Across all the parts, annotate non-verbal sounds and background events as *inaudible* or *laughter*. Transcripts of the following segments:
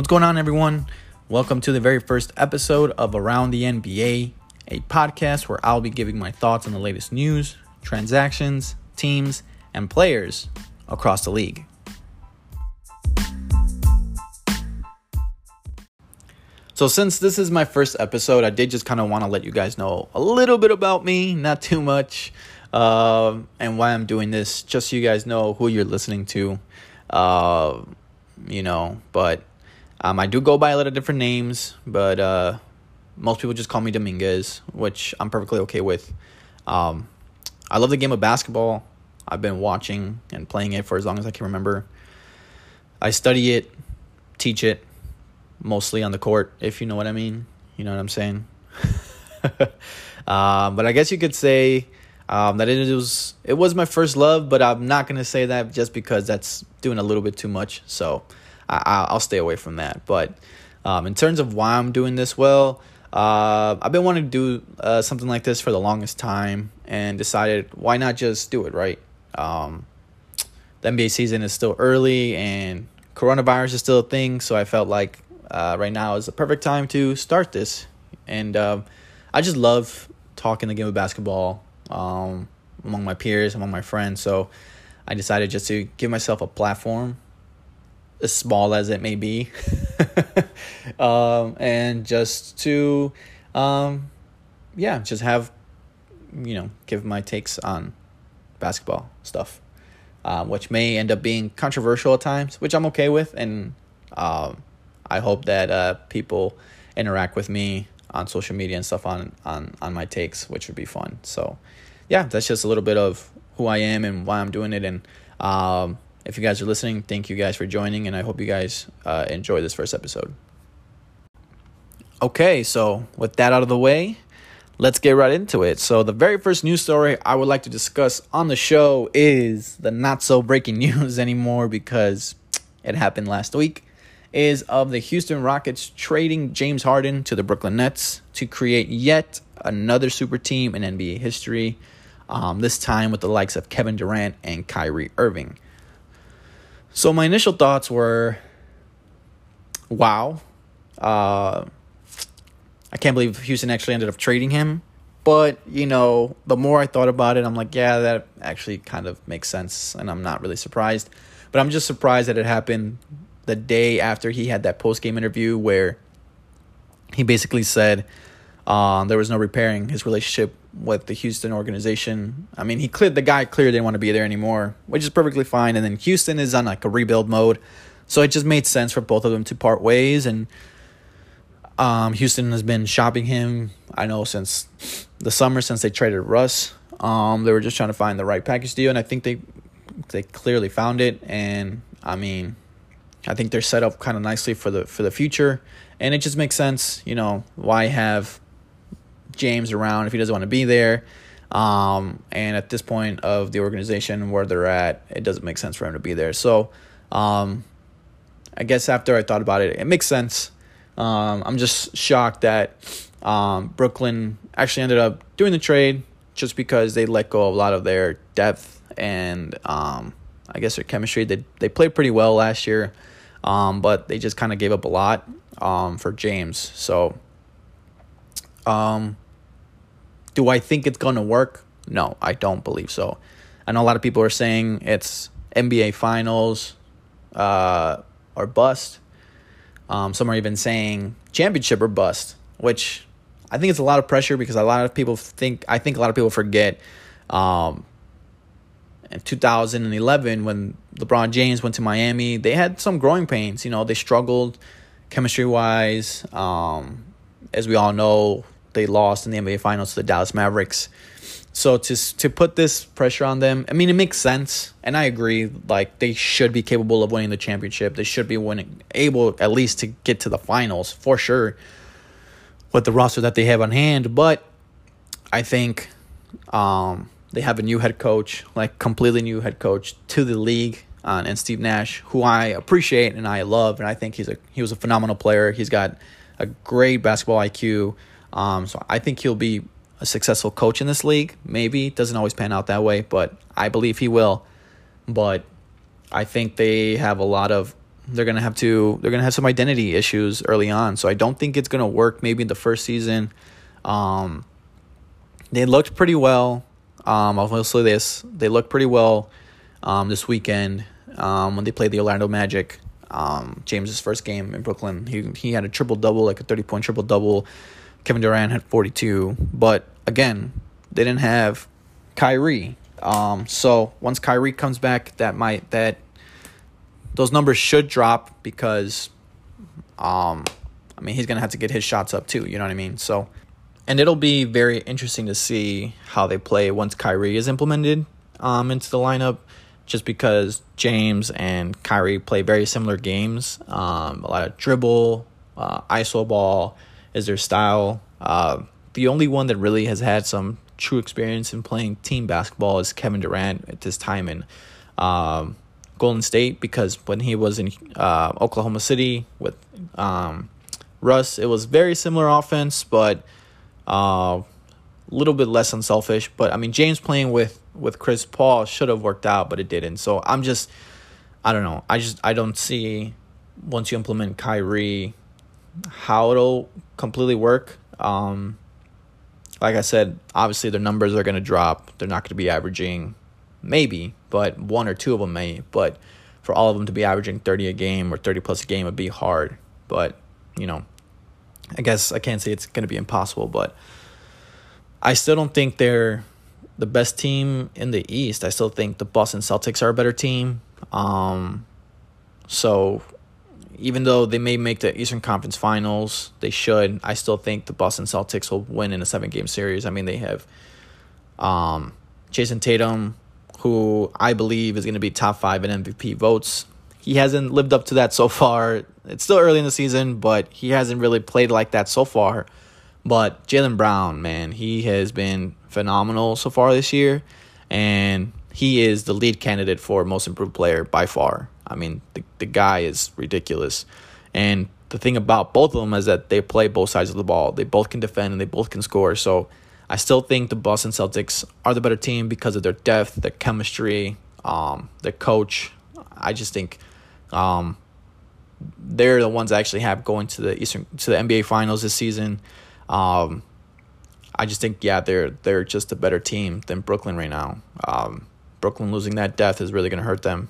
What's going on, everyone? Welcome to the very first episode of Around the NBA, a podcast where I'll be giving my thoughts on the latest news, transactions, teams, and players across the league. So, since this is my first episode, I did just kind of want to let you guys know a little bit about me, not too much, uh, and why I'm doing this, just so you guys know who you're listening to. Uh, you know, but um, I do go by a lot of different names, but uh, most people just call me Dominguez, which I'm perfectly okay with. Um, I love the game of basketball. I've been watching and playing it for as long as I can remember. I study it, teach it, mostly on the court, if you know what I mean. You know what I'm saying? *laughs* um, but I guess you could say um, that it was it was my first love, but I'm not gonna say that just because that's doing a little bit too much. So I, I'll stay away from that. But um, in terms of why I'm doing this, well, uh, I've been wanting to do uh, something like this for the longest time, and decided why not just do it right. Um, the NBA season is still early, and coronavirus is still a thing, so I felt like uh, right now is the perfect time to start this. And um, I just love talking the game of basketball um, among my peers, among my friends. So I decided just to give myself a platform, as small as it may be, *laughs* um, and just to, um, yeah, just have, you know, give my takes on basketball stuff, uh, which may end up being controversial at times, which I'm okay with, and um, I hope that uh, people interact with me on social media and stuff on on on my takes, which would be fun. So, yeah, that's just a little bit of who I am and why I'm doing it. And um, if you guys are listening, thank you guys for joining, and I hope you guys uh, enjoy this first episode. Okay, so with that out of the way, let's get right into it. So, the very first news story I would like to discuss on the show is the not so breaking *laughs* news anymore because it happened last week is of the Houston Rockets trading James Harden to the Brooklyn Nets to create yet another super team in NBA history, um, this time with the likes of Kevin Durant and Kyrie Irving. So, my initial thoughts were wow. Uh, I can't believe Houston actually ended up trading him. But, you know, the more I thought about it, I'm like, yeah, that actually kind of makes sense. And I'm not really surprised. But I'm just surprised that it happened the day after he had that post game interview where he basically said uh, there was no repairing his relationship with the Houston organization. I mean, he cleared the guy clearly didn't want to be there anymore, which is perfectly fine. And then Houston is on like a rebuild mode, so it just made sense for both of them to part ways. And um, Houston has been shopping him. I know since the summer since they traded Russ. Um, they were just trying to find the right package deal, and I think they they clearly found it. And I mean, I think they're set up kind of nicely for the for the future, and it just makes sense. You know, why have James around if he doesn't want to be there? Um, and at this point of the organization where they're at, it doesn't make sense for him to be there. So, um, I guess after I thought about it, it makes sense. Um, I'm just shocked that um, Brooklyn actually ended up doing the trade just because they let go of a lot of their depth and um, I guess their chemistry. They they played pretty well last year um, but they just kind of gave up a lot um, for James. So, um, do I think it's going to work? No, I don't believe so. I know a lot of people are saying it's NBA Finals uh, or bust. Um, some are even saying championship or bust, which I think it's a lot of pressure because a lot of people think I think a lot of people forget um, in 2011 when LeBron James went to Miami, they had some growing pains. You know, they struggled chemistry wise. Um, as we all know, they lost in the NBA Finals to the Dallas Mavericks. So to to put this pressure on them, I mean, it makes sense, and I agree. Like they should be capable of winning the championship. They should be winning, able at least to get to the finals for sure, with the roster that they have on hand. But I think um, they have a new head coach, like completely new head coach to the league, uh, and Steve Nash, who I appreciate and I love, and I think he's a he was a phenomenal player. He's got a great basketball IQ. Um, so I think he'll be a successful coach in this league. Maybe doesn't always pan out that way, but I believe he will. But I think they have a lot of they're gonna have to they're gonna have some identity issues early on. So I don't think it's gonna work. Maybe in the first season, um, they looked pretty well. Um, say this: they looked pretty well um, this weekend um, when they played the Orlando Magic. Um, James's first game in Brooklyn, he he had a triple double, like a thirty point triple double. Kevin Durant had forty two, but again, they didn't have Kyrie. Um, so once Kyrie comes back, that might that those numbers should drop because, um, I mean he's gonna have to get his shots up too. You know what I mean? So, and it'll be very interesting to see how they play once Kyrie is implemented um into the lineup just because James and Kyrie play very similar games. Um, a lot of dribble, uh, iso ball is their style. Uh, the only one that really has had some true experience in playing team basketball is Kevin Durant at this time in um, Golden State because when he was in uh, Oklahoma City with um, Russ, it was very similar offense, but uh, a little bit less unselfish. But I mean, James playing with with Chris Paul should have worked out, but it didn't. So I'm just, I don't know. I just I don't see once you implement Kyrie how it'll completely work. Um, like I said, obviously their numbers are going to drop. They're not going to be averaging, maybe, but one or two of them may. But for all of them to be averaging 30 a game or 30 plus a game would be hard. But, you know, I guess I can't say it's going to be impossible, but I still don't think they're the best team in the East. I still think the Boston Celtics are a better team. Um, so even though they may make the Eastern Conference Finals, they should. I still think the Boston Celtics will win in a seven game series. I mean, they have um, Jayson Tatum, who I believe is going to be top five in MVP votes. He hasn't lived up to that so far. It's still early in the season, but he hasn't really played like that so far. But Jaylen Brown, man, he has been phenomenal so far this year, and he is the lead candidate for most improved player by far. I mean, the the guy is ridiculous, and the thing about both of them is that they play both sides of the ball. They both can defend and they both can score. So I still think the Boston Celtics are the better team because of their depth, their chemistry, um, their coach. I just think um, they're the ones actually have going to the Eastern to the NBA Finals this season. Um, I just think yeah they're they're just a better team than Brooklyn right now. Um, Brooklyn losing that depth is really going to hurt them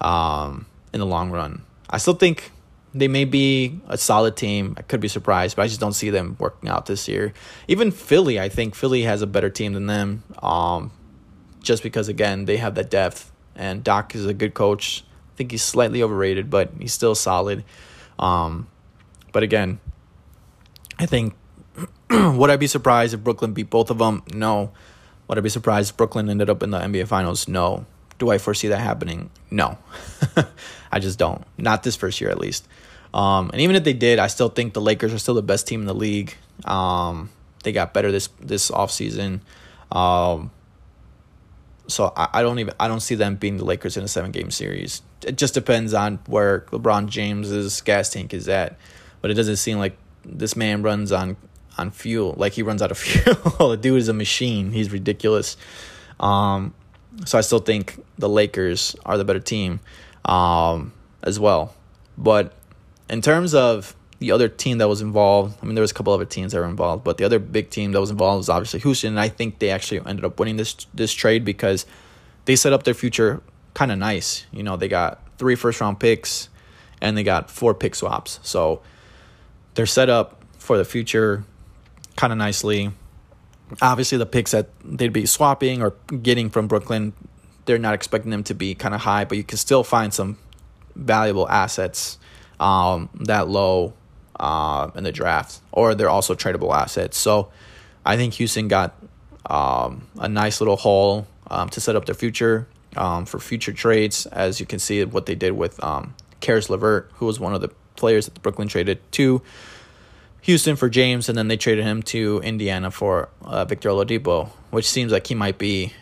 um, in the long run. I still think they may be a solid team. I could be surprised, but I just don't see them working out this year. Even Philly, I think Philly has a better team than them. Um, just because again they have that depth, and Doc is a good coach. I think he's slightly overrated, but he's still solid. Um, but again, I think *clears throat* would I be surprised if Brooklyn beat both of them? No. Would I be surprised if Brooklyn ended up in the NBA Finals? No. Do I foresee that happening? No. *laughs* I just don't. Not this first year, at least. Um, and even if they did, I still think the Lakers are still the best team in the league. Um, they got better this this offseason. Um, so I, I don't even I don't see them being the Lakers in a seven game series. It just depends on where LeBron James's gas tank is at. But it doesn't seem like this man runs on on fuel. Like he runs out of *laughs* fuel. the dude is a machine. He's ridiculous. Um, so I still think the Lakers are the better team um, as well. But in terms of the other team that was involved, I mean, there was a couple other teams that were involved, but the other big team that was involved was obviously Houston. And I think they actually ended up winning this this trade because they set up their future kind of nice. You know, they got three first round picks and they got four pick swaps. So they're set up for the future kind of nicely. Obviously, the picks that they'd be swapping or getting from Brooklyn, they're not expecting them to be kind of high, but you can still find some valuable assets um, that low uh, in the draft, or they're also tradable assets. So I think Houston got um, a nice little haul um, to set up their future um, for future trades. As you can see, what they did with um, Caris LeVert, who was one of the players that the Brooklyn traded to Houston for James, and then they traded him to Indiana for uh, Victor Oladipo, which seems like he might be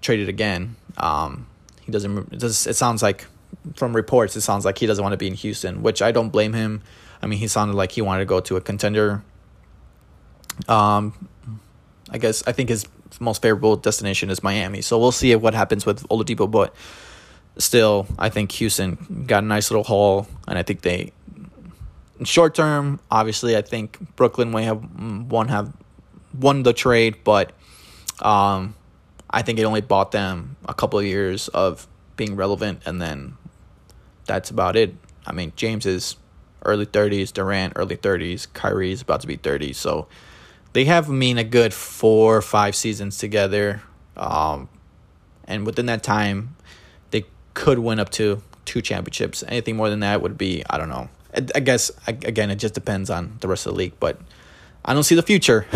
traded again. Um, he doesn't. It, does, it sounds like from reports, it sounds like he doesn't want to be in Houston, which I don't blame him. I mean, he sounded like he wanted to go to a contender. Um, I guess I think his most favorable destination is Miami. So we'll see what happens with Oladipo, but still, I think Houston got a nice little haul, and I think they, short term, obviously, I think Brooklyn may have won have won the trade, but um, I think it only bought them a couple of years of being relevant, and then that's about it. I mean, James is early 30s, Durant early 30s, Kyrie's about to be 30, so they have I mean a good four or five seasons together. Um, and within that time, they could win up to two championships. Anything more than that would be I don't know. I, guess again it just depends on the rest of the league, but I don't see the future.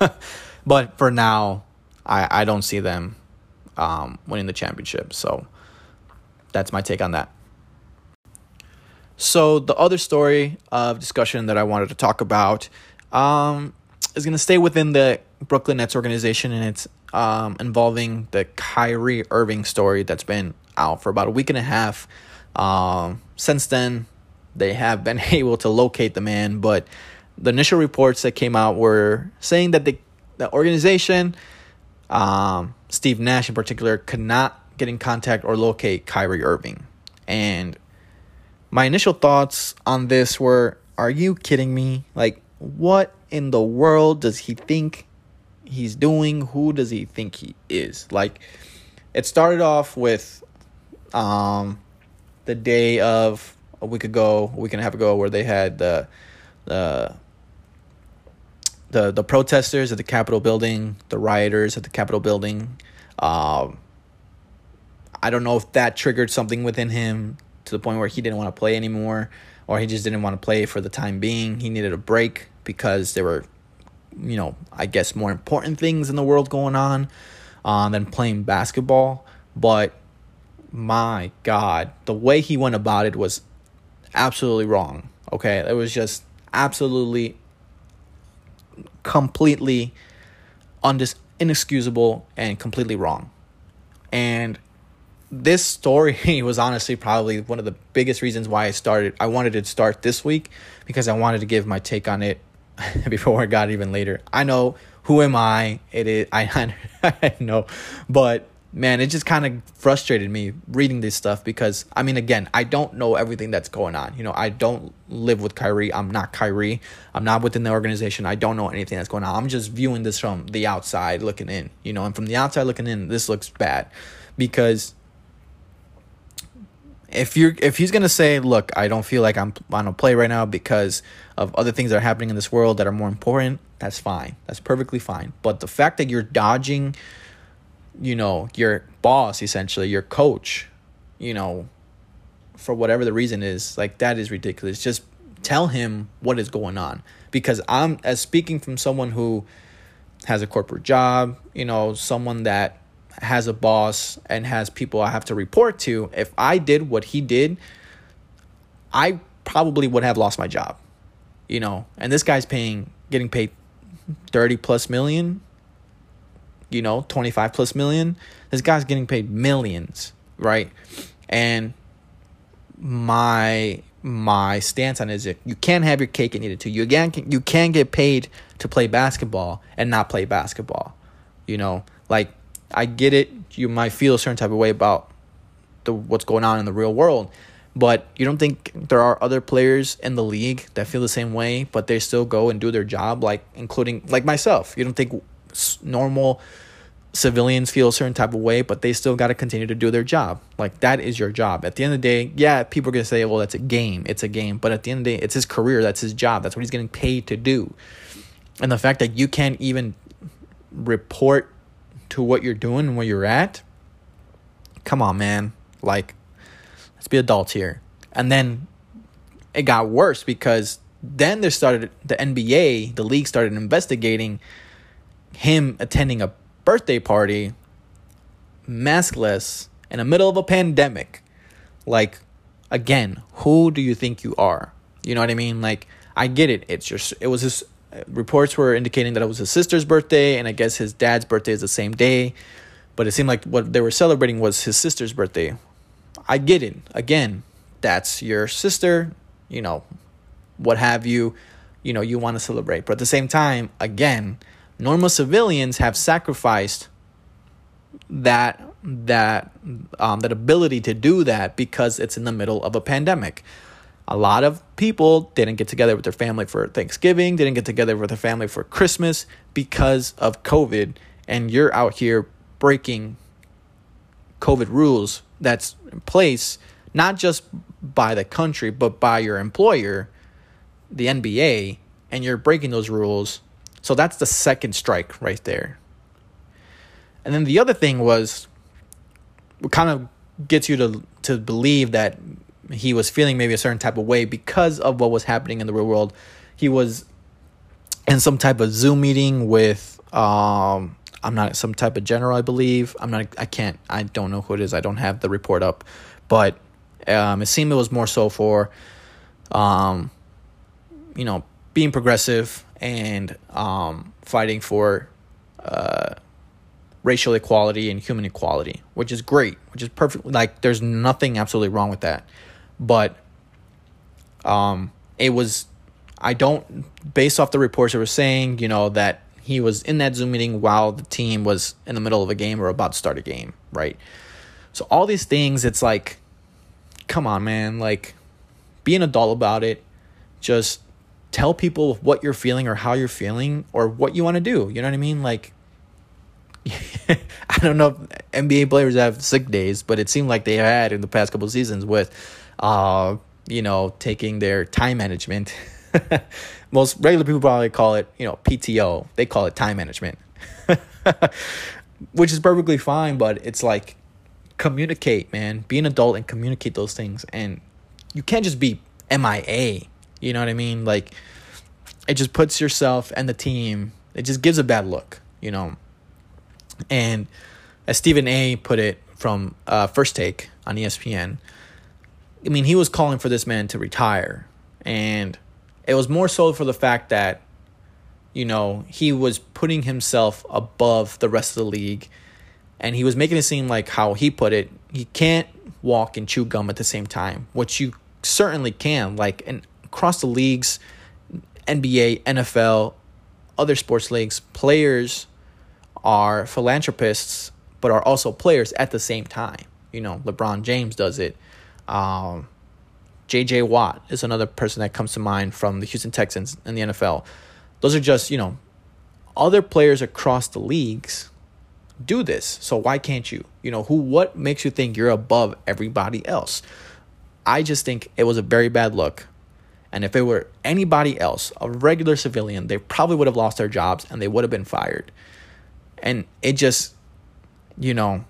*laughs* but for now, I I don't see them um, winning the championship. So that's my take on that. So the other story of discussion that I wanted to talk about um, is going to stay within the Brooklyn Nets organization, and it's um, involving the Kyrie Irving story that's been out for about a week and a half. Um, since then, they have been *laughs* able to locate the man, but the initial reports that came out were saying that the the organization, um, Steve Nash in particular, could not get in contact or locate Kyrie Irving, and my initial thoughts on this were are you kidding me? Like, what in the world does he think he's doing? Who does he think he is? Like, it started off with um, the day of a week ago, a week and a half ago, where they had the the the the protesters at the Capitol building, the rioters at the Capitol building. Um, I don't know if that triggered something within him to the point where he didn't want to play anymore or he just didn't want to play for the time being. He needed a break because there were, you know, I guess more important things in the world going on uh, than playing basketball. But my God, the way he went about it was absolutely wrong. Okay, it was just absolutely, completely undis- inexcusable and completely wrong. And this story *laughs* was honestly probably one of the biggest reasons why I started. I wanted to start this week because I wanted to give my take on it *laughs* before I got even later. I know who am I? It is I *laughs* I know, but man, it just kind of frustrated me reading this stuff because I mean, again, I don't know everything that's going on. You know, I don't live with Kyrie. I'm not Kyrie. I'm not within the organization. I don't know anything that's going on. I'm just viewing this from the outside looking in. You know, and from the outside looking in, this looks bad because if you're if he's gonna say, look, I don't feel like I'm on a play right now because of other things that are happening in this world that are more important, that's fine. That's perfectly fine. But the fact that you're dodging, you know, your boss essentially, your coach, you know, for whatever the reason is, like that is ridiculous. Just tell him what is going on. Because I'm as speaking from someone who has a corporate job, you know, someone that has a boss and has people I have to report to, if I did what he did, I probably would have lost my job. You know, and this guy's paying getting paid 30 plus million, you know, 25 plus million. This guy's getting paid millions, right? And my my stance on it is you can't have your cake and eat it too. You again you can get paid to play basketball and not play basketball. You know, like I get it. You might feel a certain type of way about the what's going on in the real world, but you don't think there are other players in the league that feel the same way, but they still go and do their job, like including like myself. You don't think normal civilians feel a certain type of way, but they still got to continue to do their job. Like that is your job. At the end of the day, yeah, people are gonna say, "Well, that's a game. It's a game," but at the end of the day, it's his career. That's his job. That's what he's getting paid to do. And the fact that you can't even report to what you're doing and where you're at, come on, man. Like, let's be adults here. And then it got worse because then there started the NBA, the league started investigating him attending a birthday party maskless in the middle of a pandemic. Like, again, who do you think you are? You know what I mean? Like, I get it. It's your. It was his uh, reports were indicating that it was his sister's birthday, and I guess his dad's birthday is the same day. But it seemed like what they were celebrating was his sister's birthday. I get it. Again, that's your sister, you know, what have you, you know, you want to celebrate. But at the same time, again, normal civilians have sacrificed that that um, that ability to do that because it's in the middle of a pandemic. A lot of people didn't get together with their family for Thanksgiving, didn't get together with their family for Christmas because of COVID, and you're out here breaking COVID rules that's in place, not just by the country, but by your employer, the NBA, and you're breaking those rules. So that's the second strike right there. And then the other thing was what kind of gets you to to believe that he was feeling maybe a certain type of way because of what was happening in the real world. He was in some type of Zoom meeting with um I'm not some type of general, I believe. I'm not I can't I don't know who it is. I don't have the report up. But um it seemed it was more so for um you know, being progressive and um fighting for uh racial equality and human equality, which is great, which is perfect. Like, there's nothing absolutely wrong with that. But um, it was, I don't, based off the reports that were saying, you know, that he was in that Zoom meeting while the team was in the middle of a game or about to start a game, right? So, all these things, it's like, come on, man. Like, be an adult about it. Just tell people what you're feeling or how you're feeling or what you want to do. You know what I mean? Like, *laughs* I don't know if NBA players have sick days, but it seemed like they had in the past couple seasons with, uh, you know, taking their time management. *laughs* Most regular people probably call it, you know, PTO. They call it time management, *laughs* which is perfectly fine. But it's like communicate, man. Be an adult and communicate those things, and you can't just be MIA. You know what I mean? Like, it just puts yourself and the team. It just gives a bad look. You know and as Stephen A. put it from uh, First Take on ESPN, I mean, he was calling for this man to retire. And it was more so for the fact that, you know, he was putting himself above the rest of the league. And he was making it seem like how he put it, he can't walk and chew gum at the same time, which you certainly can. Like, and across the leagues, NBA, NFL, other sports leagues, players are philanthropists but are also players at the same time. You know, LeBron James does it. Um, JJ Watt is another person that comes to mind from the Houston Texans and the NFL. Those are just, you know, other players across the leagues do this. So why can't you? You know, who what makes you think you're above everybody else? I just think it was a very bad look. And if it were anybody else, a regular civilian, they probably would have lost their jobs and they would have been fired. And it just, you know,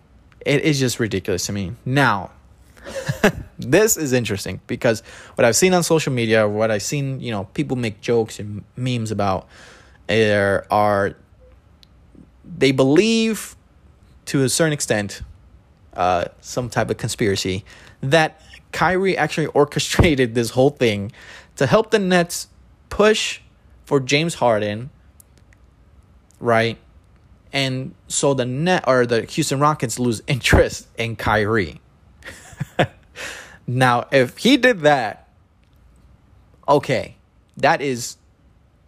it is just ridiculous to me. Now, *laughs* this is interesting because what I've seen on social media, what I've seen, you know, people make jokes and memes about, there are, they believe to a certain extent, uh, some type of conspiracy that Kyrie actually *laughs* orchestrated this whole thing to help the Nets push for James Harden, right? And so the net or the Houston Rockets lose interest in Kyrie. *laughs* now, if he did that, okay, that is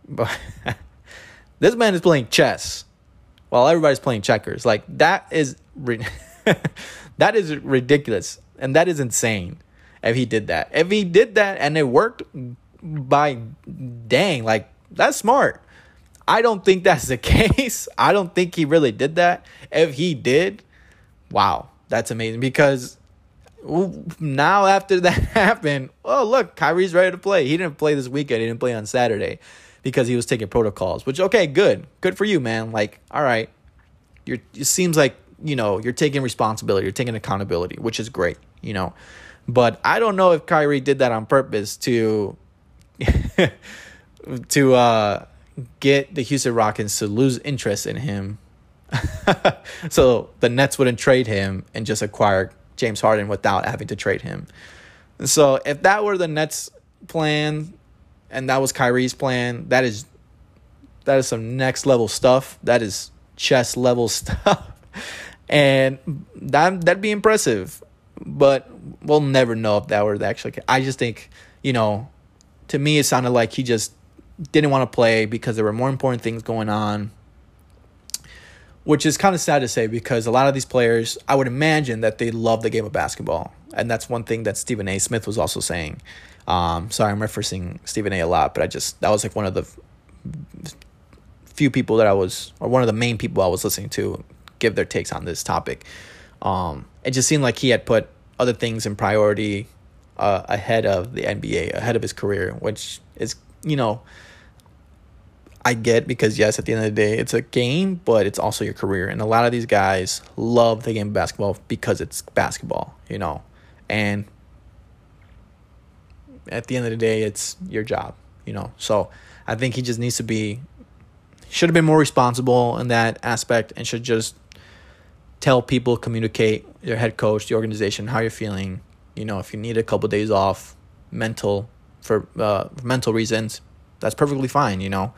*laughs* this man is playing chess while everybody's playing checkers. Like that is *laughs* that is ridiculous and that is insane if he did that. If he did that and it worked by dang, like that's smart. I don't think that's the *laughs* case. I don't think he really did that. If he did, wow, that's amazing because now after *laughs* that happened, oh look, Kyrie's ready to play. He didn't play this weekend. He didn't play on Saturday because he was taking protocols. Which okay, good, good for you, man. Like, all right, you're. It seems like you know you're taking responsibility. You're taking accountability, which is great. You know, but I don't know if Kyrie did that on purpose to *laughs* to uh get the Houston Rockets to lose interest in him. *laughs* so the Nets wouldn't trade him and just acquire James Harden without having to trade him. So if that were the Nets plan and that was Kyrie's plan, that is that is some next level stuff. That is chess level *laughs* stuff. And that that'd be impressive. But we'll never know if that were actually I just think, you know, to me it sounded like he just didn't want to play because there were more important things going on. which is kind of sad to say because a lot of these players, I would imagine that they love the game of basketball, and that's one thing that Stephen A. Smith was also saying. Um, sorry, I'm referencing Stephen A. a lot, but I just that was like one of the few people that I was, or one of the main people I was listening to, give their takes on this topic. Um, it just seemed like he had put other things in priority uh, ahead of the NBA, ahead of his career, which is you know I get because yes, at the end of the day, it's a game, but it's also your career. And a lot of these guys love the game of basketball because it's basketball, you know. And at the end of the day, it's your job, you know. So I think he just needs to be should have been more responsible in that aspect and should just tell people, communicate your head coach, the organization, how you're feeling. You know, if you need a couple of days off, mental for uh, mental reasons, that's perfectly fine. You know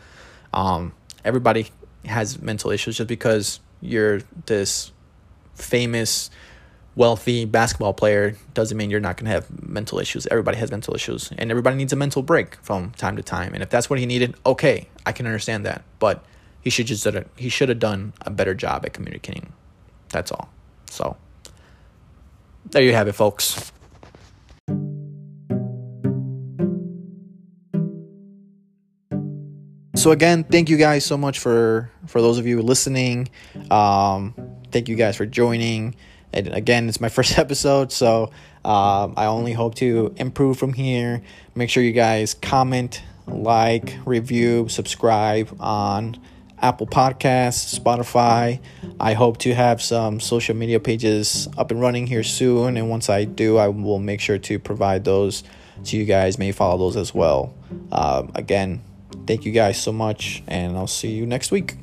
um, everybody has mental issues just because you're this famous, wealthy basketball player doesn't mean you're not going to have mental issues. Everybody has mental issues, and everybody needs a mental break from time to time. And if that's what he needed, okay, I can understand that. But he should just he should have done a better job at communicating. That's all. So there you have it, folks. so again, thank you guys so much for for those of you listening. Um, thank you guys for joining. And again, it's my *laughs* first episode, so um, I only hope to improve from here. Make sure you guys comment, like, review, subscribe on Apple Podcasts, Spotify. I hope to have some social media pages up and running here soon, and once I do, I will make sure to provide those to you guys. May follow those as well. Uh, again Thank you guys so much, and I'll see you next week.